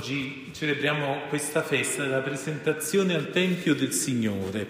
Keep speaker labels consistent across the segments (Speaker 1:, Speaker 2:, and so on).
Speaker 1: Oggi celebriamo questa festa della presentazione al Tempio del Signore.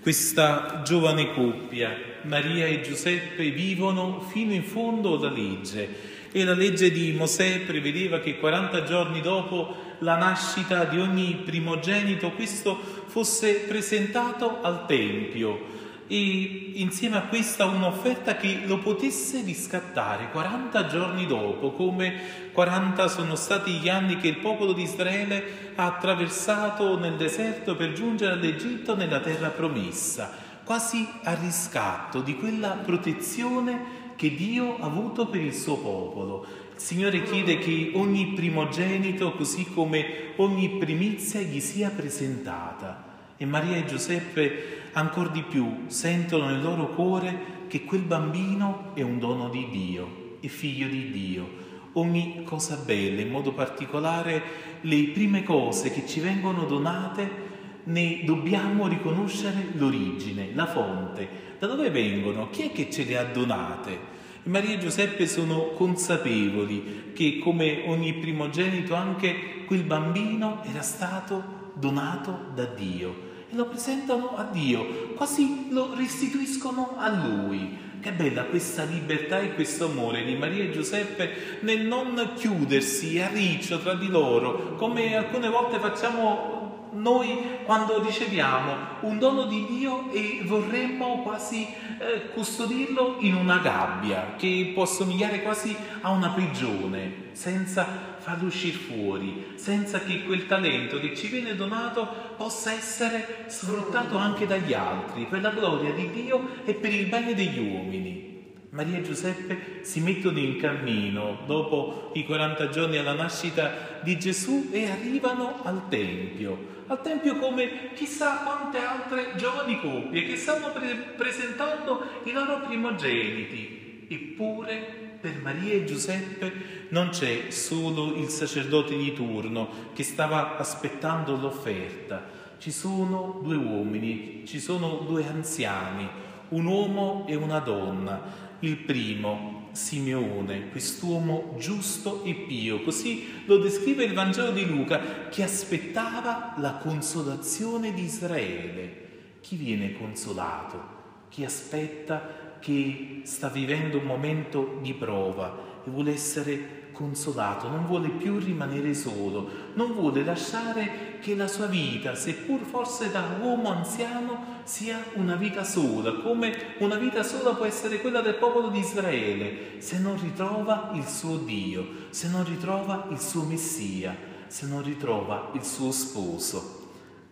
Speaker 1: Questa giovane coppia, Maria e Giuseppe, vivono fino in fondo la legge e la legge di Mosè prevedeva che 40 giorni dopo la nascita di ogni primogenito questo fosse presentato al Tempio e insieme a questa un'offerta che lo potesse riscattare 40 giorni dopo, come 40 sono stati gli anni che il popolo di Israele ha attraversato nel deserto per giungere all'Egitto nella terra promessa, quasi a riscatto di quella protezione che Dio ha avuto per il suo popolo. Il Signore chiede che ogni primogenito, così come ogni primizia, gli sia presentata. E Maria e Giuseppe ancora di più sentono nel loro cuore che quel bambino è un dono di Dio, è figlio di Dio. Ogni cosa bella, in modo particolare le prime cose che ci vengono donate, ne dobbiamo riconoscere l'origine, la fonte. Da dove vengono? Chi è che ce le ha donate? Maria e Giuseppe sono consapevoli che come ogni primogenito anche quel bambino era stato donato da Dio lo presentano a Dio, quasi lo restituiscono a Lui. Che bella questa libertà e questo amore di Maria e Giuseppe nel non chiudersi a riccio tra di loro, come alcune volte facciamo noi quando riceviamo un dono di Dio e vorremmo quasi eh, custodirlo in una gabbia che può somigliare quasi a una prigione, senza farlo uscire fuori, senza che quel talento che ci viene donato possa essere sfruttato anche dagli altri, per la gloria di Dio e per il bene degli uomini. Maria e Giuseppe si mettono in cammino dopo i 40 giorni alla nascita di Gesù e arrivano al Tempio. Al Tempio come chissà quante altre giovani coppie che stanno pre- presentando i loro primogeniti. Eppure per Maria e Giuseppe non c'è solo il sacerdote di turno che stava aspettando l'offerta. Ci sono due uomini, ci sono due anziani, un uomo e una donna il primo, Simeone, quest'uomo giusto e pio, così lo descrive il Vangelo di Luca, che aspettava la consolazione di Israele. Chi viene consolato? Chi aspetta che sta vivendo un momento di prova e vuole essere consolato, non vuole più rimanere solo, non vuole lasciare che la sua vita, seppur forse da uomo anziano, sia una vita sola, come una vita sola può essere quella del popolo di Israele, se non ritrova il suo Dio, se non ritrova il suo Messia, se non ritrova il suo sposo.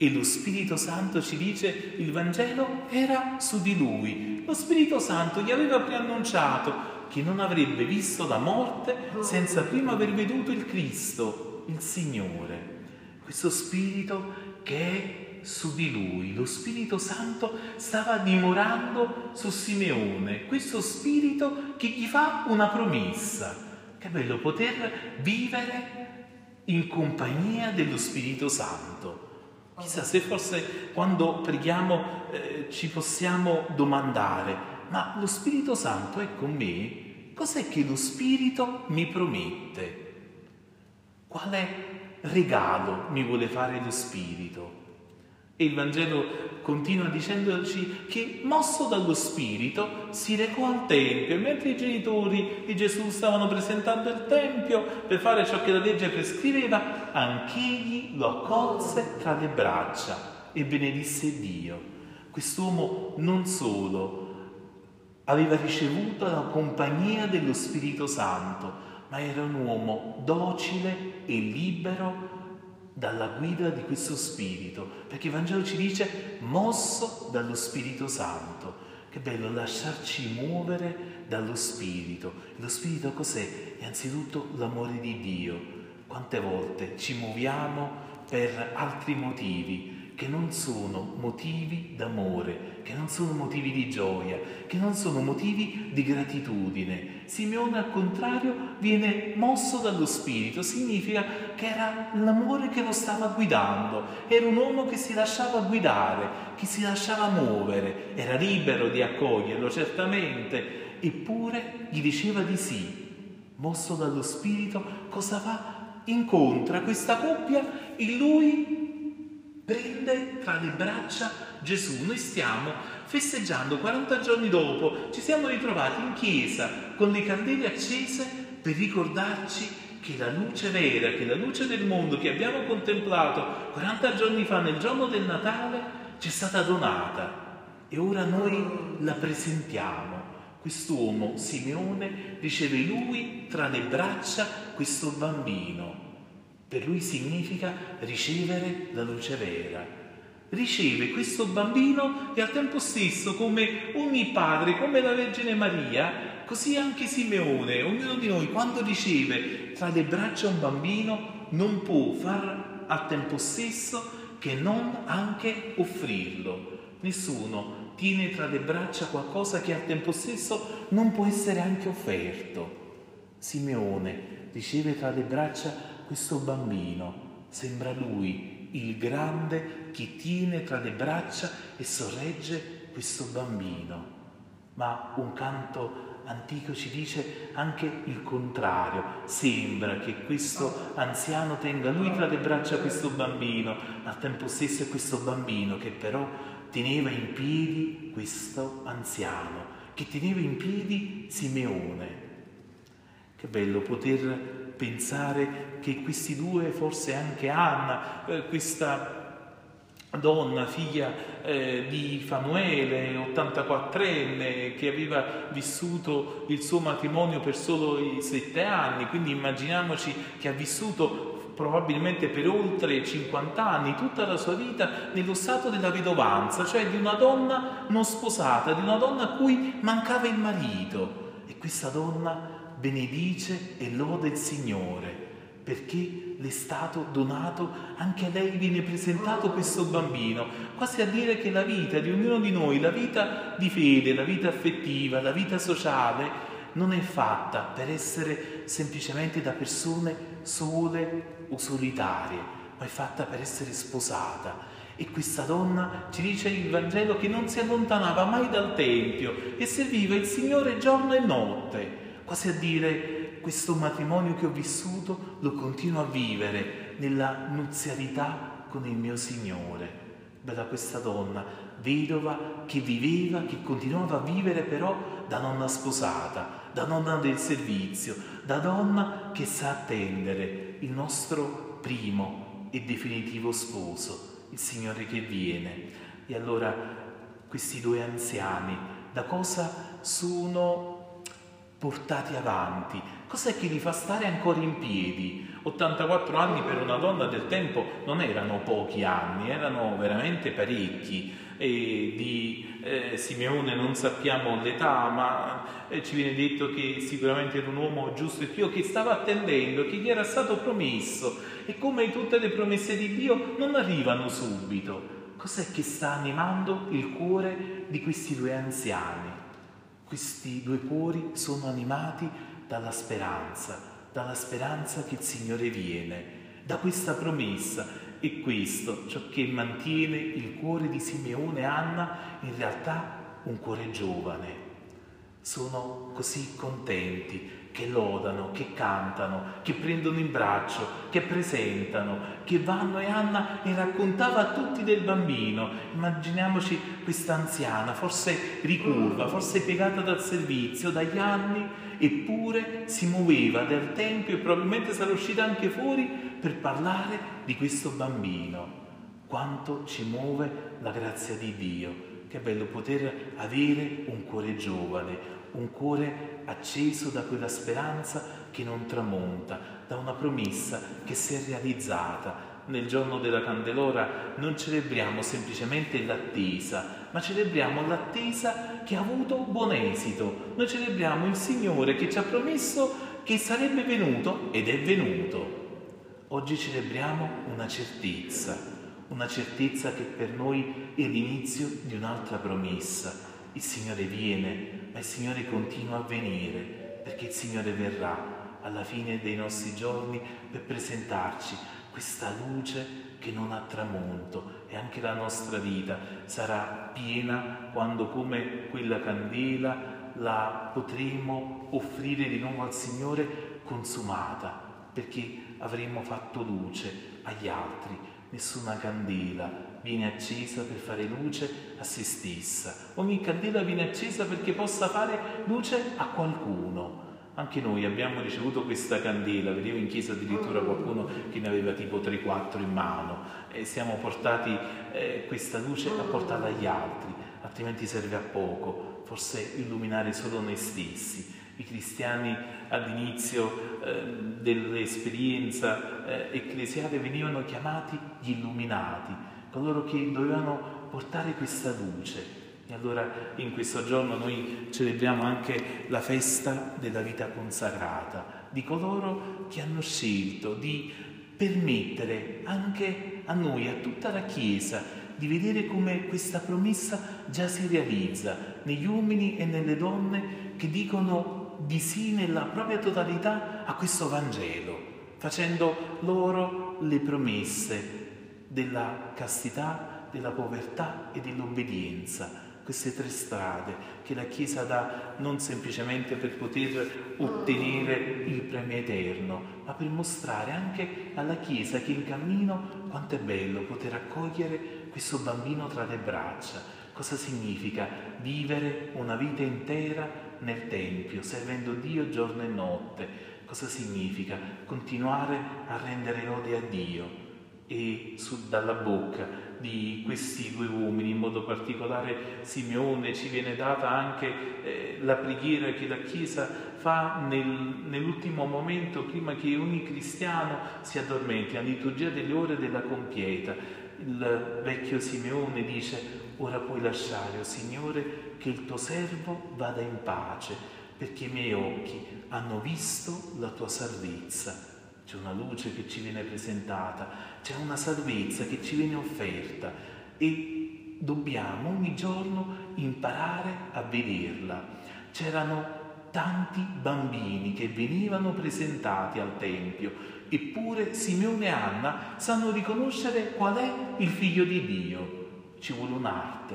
Speaker 1: E lo Spirito Santo ci dice il Vangelo era su di lui. Lo Spirito Santo gli aveva preannunciato che non avrebbe visto la morte senza prima aver veduto il Cristo, il Signore. Questo Spirito che è su di lui, lo Spirito Santo stava dimorando su Simeone, questo Spirito che gli fa una promessa. Che bello poter vivere in compagnia dello Spirito Santo. Chissà se forse quando preghiamo eh, ci possiamo domandare, ma lo Spirito Santo è con me, cos'è che lo Spirito mi promette? Quale regalo mi vuole fare lo Spirito? E il Vangelo continua dicendoci che, mosso dallo Spirito, si recò al Tempio e mentre i genitori di Gesù stavano presentando il Tempio per fare ciò che la legge prescriveva, anch'egli lo accolse tra le braccia e benedisse Dio. Quest'uomo non solo aveva ricevuto la compagnia dello Spirito Santo, ma era un uomo docile e libero dalla guida di questo Spirito, perché il Vangelo ci dice mosso dallo Spirito Santo. Che bello lasciarci muovere dallo Spirito. Lo Spirito cos'è? È anzitutto l'amore di Dio. Quante volte ci muoviamo per altri motivi, che non sono motivi d'amore, che non sono motivi di gioia, che non sono motivi di gratitudine. Simeone al contrario viene mosso dallo Spirito, significa che era l'amore che lo stava guidando, era un uomo che si lasciava guidare, che si lasciava muovere, era libero di accoglierlo certamente, eppure gli diceva di sì. Mosso dallo Spirito, cosa fa? incontra questa coppia e lui prende tra le braccia Gesù. Noi stiamo festeggiando 40 giorni dopo, ci siamo ritrovati in chiesa con le candele accese per ricordarci che la luce vera, che la luce del mondo che abbiamo contemplato 40 giorni fa nel giorno del Natale ci è stata donata e ora noi la presentiamo. Quest'uomo, Simeone, riceve lui tra le braccia questo bambino. Per lui significa ricevere la luce vera. Riceve questo bambino e al tempo stesso, come ogni padre, come la Vergine Maria, Così anche Simeone, ognuno di noi, quando riceve tra le braccia un bambino, non può far al tempo stesso che non anche offrirlo. Nessuno tiene tra le braccia qualcosa che al tempo stesso non può essere anche offerto. Simeone riceve tra le braccia questo bambino, sembra lui il grande che tiene tra le braccia e sorregge questo bambino. Ma un canto antico ci dice anche il contrario. Sembra che questo anziano tenga lui tra le braccia questo bambino, al tempo stesso è questo bambino che però teneva in piedi questo anziano, che teneva in piedi Simeone. Che bello poter pensare che questi due, forse anche Anna, eh, questa donna, figlia eh, di Fanuele, 84enne, che aveva vissuto il suo matrimonio per solo i sette anni, quindi immaginiamoci che ha vissuto probabilmente per oltre 50 anni, tutta la sua vita nello stato della vedovanza, cioè di una donna non sposata, di una donna a cui mancava il marito. E questa donna benedice e lode il Signore perché le è stato donato, anche a lei viene presentato questo bambino, quasi a dire che la vita di ognuno di noi, la vita di fede, la vita affettiva, la vita sociale, non è fatta per essere semplicemente da persone sole o solitarie, ma è fatta per essere sposata. E questa donna ci dice il Vangelo che non si allontanava mai dal Tempio e serviva il Signore giorno e notte, quasi a dire questo matrimonio che ho vissuto lo continuo a vivere nella nuzialità con il mio Signore. Bella questa donna, vedova che viveva, che continuava a vivere però da nonna sposata, da nonna del servizio, da donna che sa attendere il nostro primo e definitivo sposo, il Signore che viene. E allora questi due anziani da cosa sono portati avanti. Cos'è che li fa stare ancora in piedi? 84 anni per una donna del tempo non erano pochi anni, erano veramente parecchi. E di eh, Simeone non sappiamo l'età, ma eh, ci viene detto che sicuramente era un uomo giusto e pio che stava attendendo, che gli era stato promesso. E come tutte le promesse di Dio non arrivano subito. Cos'è che sta animando il cuore di questi due anziani? Questi due cuori sono animati dalla speranza, dalla speranza che il Signore viene, da questa promessa. E questo, ciò che mantiene il cuore di Simeone e Anna, in realtà un cuore giovane. Sono così contenti che lodano, che cantano, che prendono in braccio, che presentano, che vanno e Anna e raccontava a tutti del bambino. Immaginiamoci questa anziana, forse ricurva, forse piegata dal servizio, dagli anni, eppure si muoveva dal tempio e probabilmente sarà uscita anche fuori per parlare di questo bambino. Quanto ci muove la grazia di Dio. Che bello poter avere un cuore giovane, un cuore acceso da quella speranza che non tramonta, da una promessa che si è realizzata. Nel giorno della Candelora non celebriamo semplicemente l'attesa, ma celebriamo l'attesa che ha avuto buon esito. Noi celebriamo il Signore che ci ha promesso che sarebbe venuto ed è venuto. Oggi celebriamo una certezza, una certezza che per noi è l'inizio di un'altra promessa. Il Signore viene ma il Signore continua a venire perché il Signore verrà alla fine dei nostri giorni per presentarci questa luce che non ha tramonto e anche la nostra vita sarà piena quando come quella candela la potremo offrire di nuovo al Signore consumata, perché avremmo fatto luce agli altri. Nessuna candela viene accesa per fare luce a se stessa. Ogni candela viene accesa perché possa fare luce a qualcuno. Anche noi abbiamo ricevuto questa candela, vedevo in chiesa addirittura qualcuno che ne aveva tipo 3-4 in mano e siamo portati eh, questa luce a portarla agli altri, altrimenti serve a poco, forse illuminare solo noi stessi. I cristiani all'inizio eh, dell'esperienza eh, ecclesiale venivano chiamati gli illuminati, coloro che dovevano portare questa luce. E allora in questo giorno noi celebriamo anche la festa della vita consacrata, di coloro che hanno scelto di permettere anche a noi, a tutta la Chiesa, di vedere come questa promessa già si realizza negli uomini e nelle donne che dicono di sì nella propria totalità a questo Vangelo, facendo loro le promesse della castità, della povertà e dell'obbedienza. Queste tre strade che la Chiesa dà non semplicemente per poter ottenere il premio eterno, ma per mostrare anche alla Chiesa che in cammino quanto è bello poter accogliere questo bambino tra le braccia. Cosa significa vivere una vita intera nel Tempio, servendo Dio giorno e notte? Cosa significa continuare a rendere lode a Dio? e su, dalla bocca di questi due uomini, in modo particolare Simeone, ci viene data anche eh, la preghiera che la Chiesa fa nel, nell'ultimo momento prima che ogni cristiano si addormenti, la liturgia delle ore della compieta. Il vecchio Simeone dice, ora puoi lasciare, o oh Signore, che il tuo servo vada in pace, perché i miei occhi hanno visto la tua salvezza c'è una luce che ci viene presentata, c'è una salvezza che ci viene offerta e dobbiamo ogni giorno imparare a vederla. C'erano tanti bambini che venivano presentati al Tempio, eppure Simeone e Anna sanno riconoscere qual è il figlio di Dio. Ci vuole un'arte,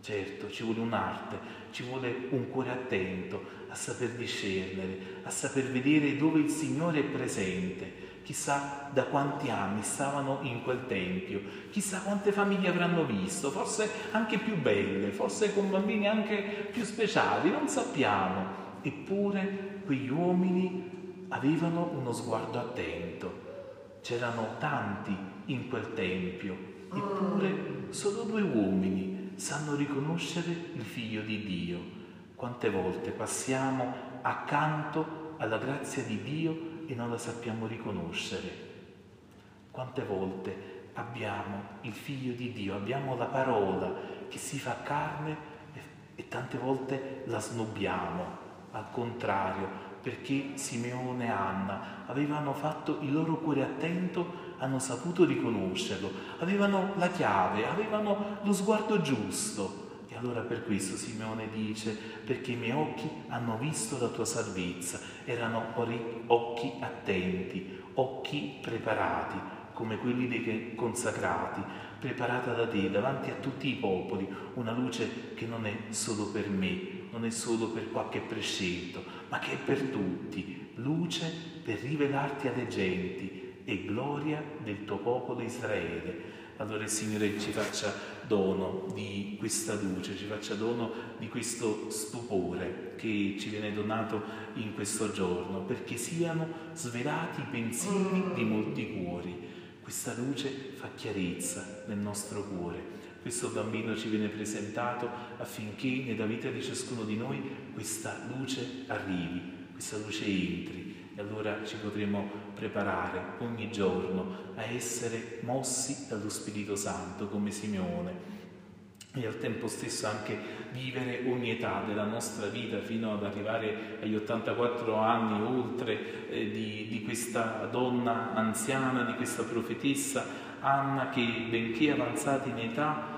Speaker 1: certo, ci vuole un'arte, ci vuole un cuore attento, a saper discernere, a saper vedere dove il Signore è presente. Chissà da quanti anni stavano in quel tempio, chissà quante famiglie avranno visto, forse anche più belle, forse con bambini anche più speciali, non sappiamo. Eppure quegli uomini avevano uno sguardo attento. C'erano tanti in quel tempio, eppure solo due uomini sanno riconoscere il figlio di Dio quante volte passiamo accanto alla grazia di Dio e non la sappiamo riconoscere? Quante volte abbiamo il figlio di Dio, abbiamo la parola che si fa carne e, tante volte la snobbiamo, al contrario, perché Simeone e Anna avevano fatto il loro cuore attento, hanno saputo riconoscerlo, avevano la chiave, avevano lo sguardo giusto. Allora per questo Simeone dice, perché i miei occhi hanno visto la tua salvezza, erano occhi attenti, occhi preparati, come quelli dei consacrati, preparata da te davanti a tutti i popoli, una luce che non è solo per me, non è solo per qualche prescelto, ma che è per tutti, luce per rivelarti alle genti e gloria del tuo popolo Israele allora il Signore ci faccia dono di questa luce, ci faccia dono di questo stupore che ci viene donato in questo giorno, perché siano svelati i pensieri di molti cuori. Questa luce fa chiarezza nel nostro cuore. Questo bambino ci viene presentato affinché nella vita di ciascuno di noi questa luce arrivi, questa luce entri. E allora ci potremo preparare ogni giorno a essere mossi dallo Spirito Santo come Simeone e al tempo stesso anche vivere ogni età della nostra vita fino ad arrivare agli 84 anni oltre eh, di, di questa donna anziana, di questa profetessa Anna che benché avanzata in età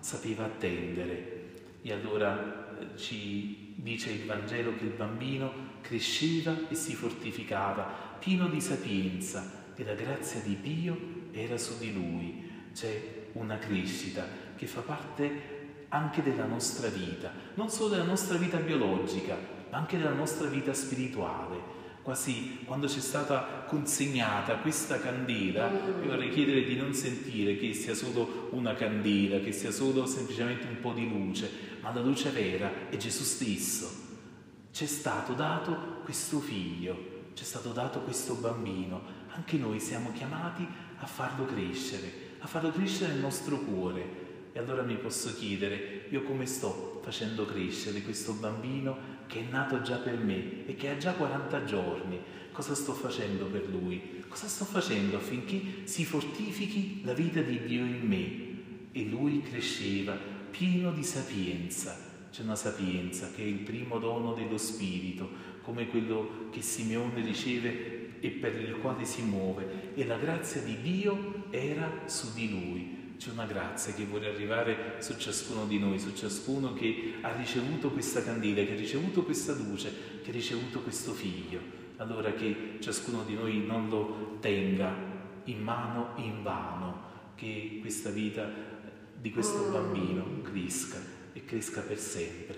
Speaker 1: sapeva attendere e allora eh, ci dice il Vangelo che il bambino cresceva e si fortificava, pieno di sapienza e la grazia di Dio era su di lui. C'è una crescita che fa parte anche della nostra vita, non solo della nostra vita biologica, ma anche della nostra vita spirituale. Quasi quando c'è stata consegnata questa candela, io vorrei chiedere di non sentire che sia solo una candela, che sia solo semplicemente un po' di luce, ma la luce vera è Gesù stesso. C'è stato dato questo figlio, c'è stato dato questo bambino, anche noi siamo chiamati a farlo crescere, a farlo crescere nel nostro cuore. E allora mi posso chiedere, io come sto facendo crescere questo bambino che è nato già per me e che ha già 40 giorni? Cosa sto facendo per lui? Cosa sto facendo affinché si fortifichi la vita di Dio in me? E lui cresceva pieno di sapienza. C'è una sapienza che è il primo dono dello Spirito, come quello che Simeone riceve e per il quale si muove e la grazia di Dio era su di lui. C'è una grazia che vuole arrivare su ciascuno di noi, su ciascuno che ha ricevuto questa candela, che ha ricevuto questa luce, che ha ricevuto questo figlio. Allora che ciascuno di noi non lo tenga in mano in vano, che questa vita di questo bambino cresca e cresca per sempre.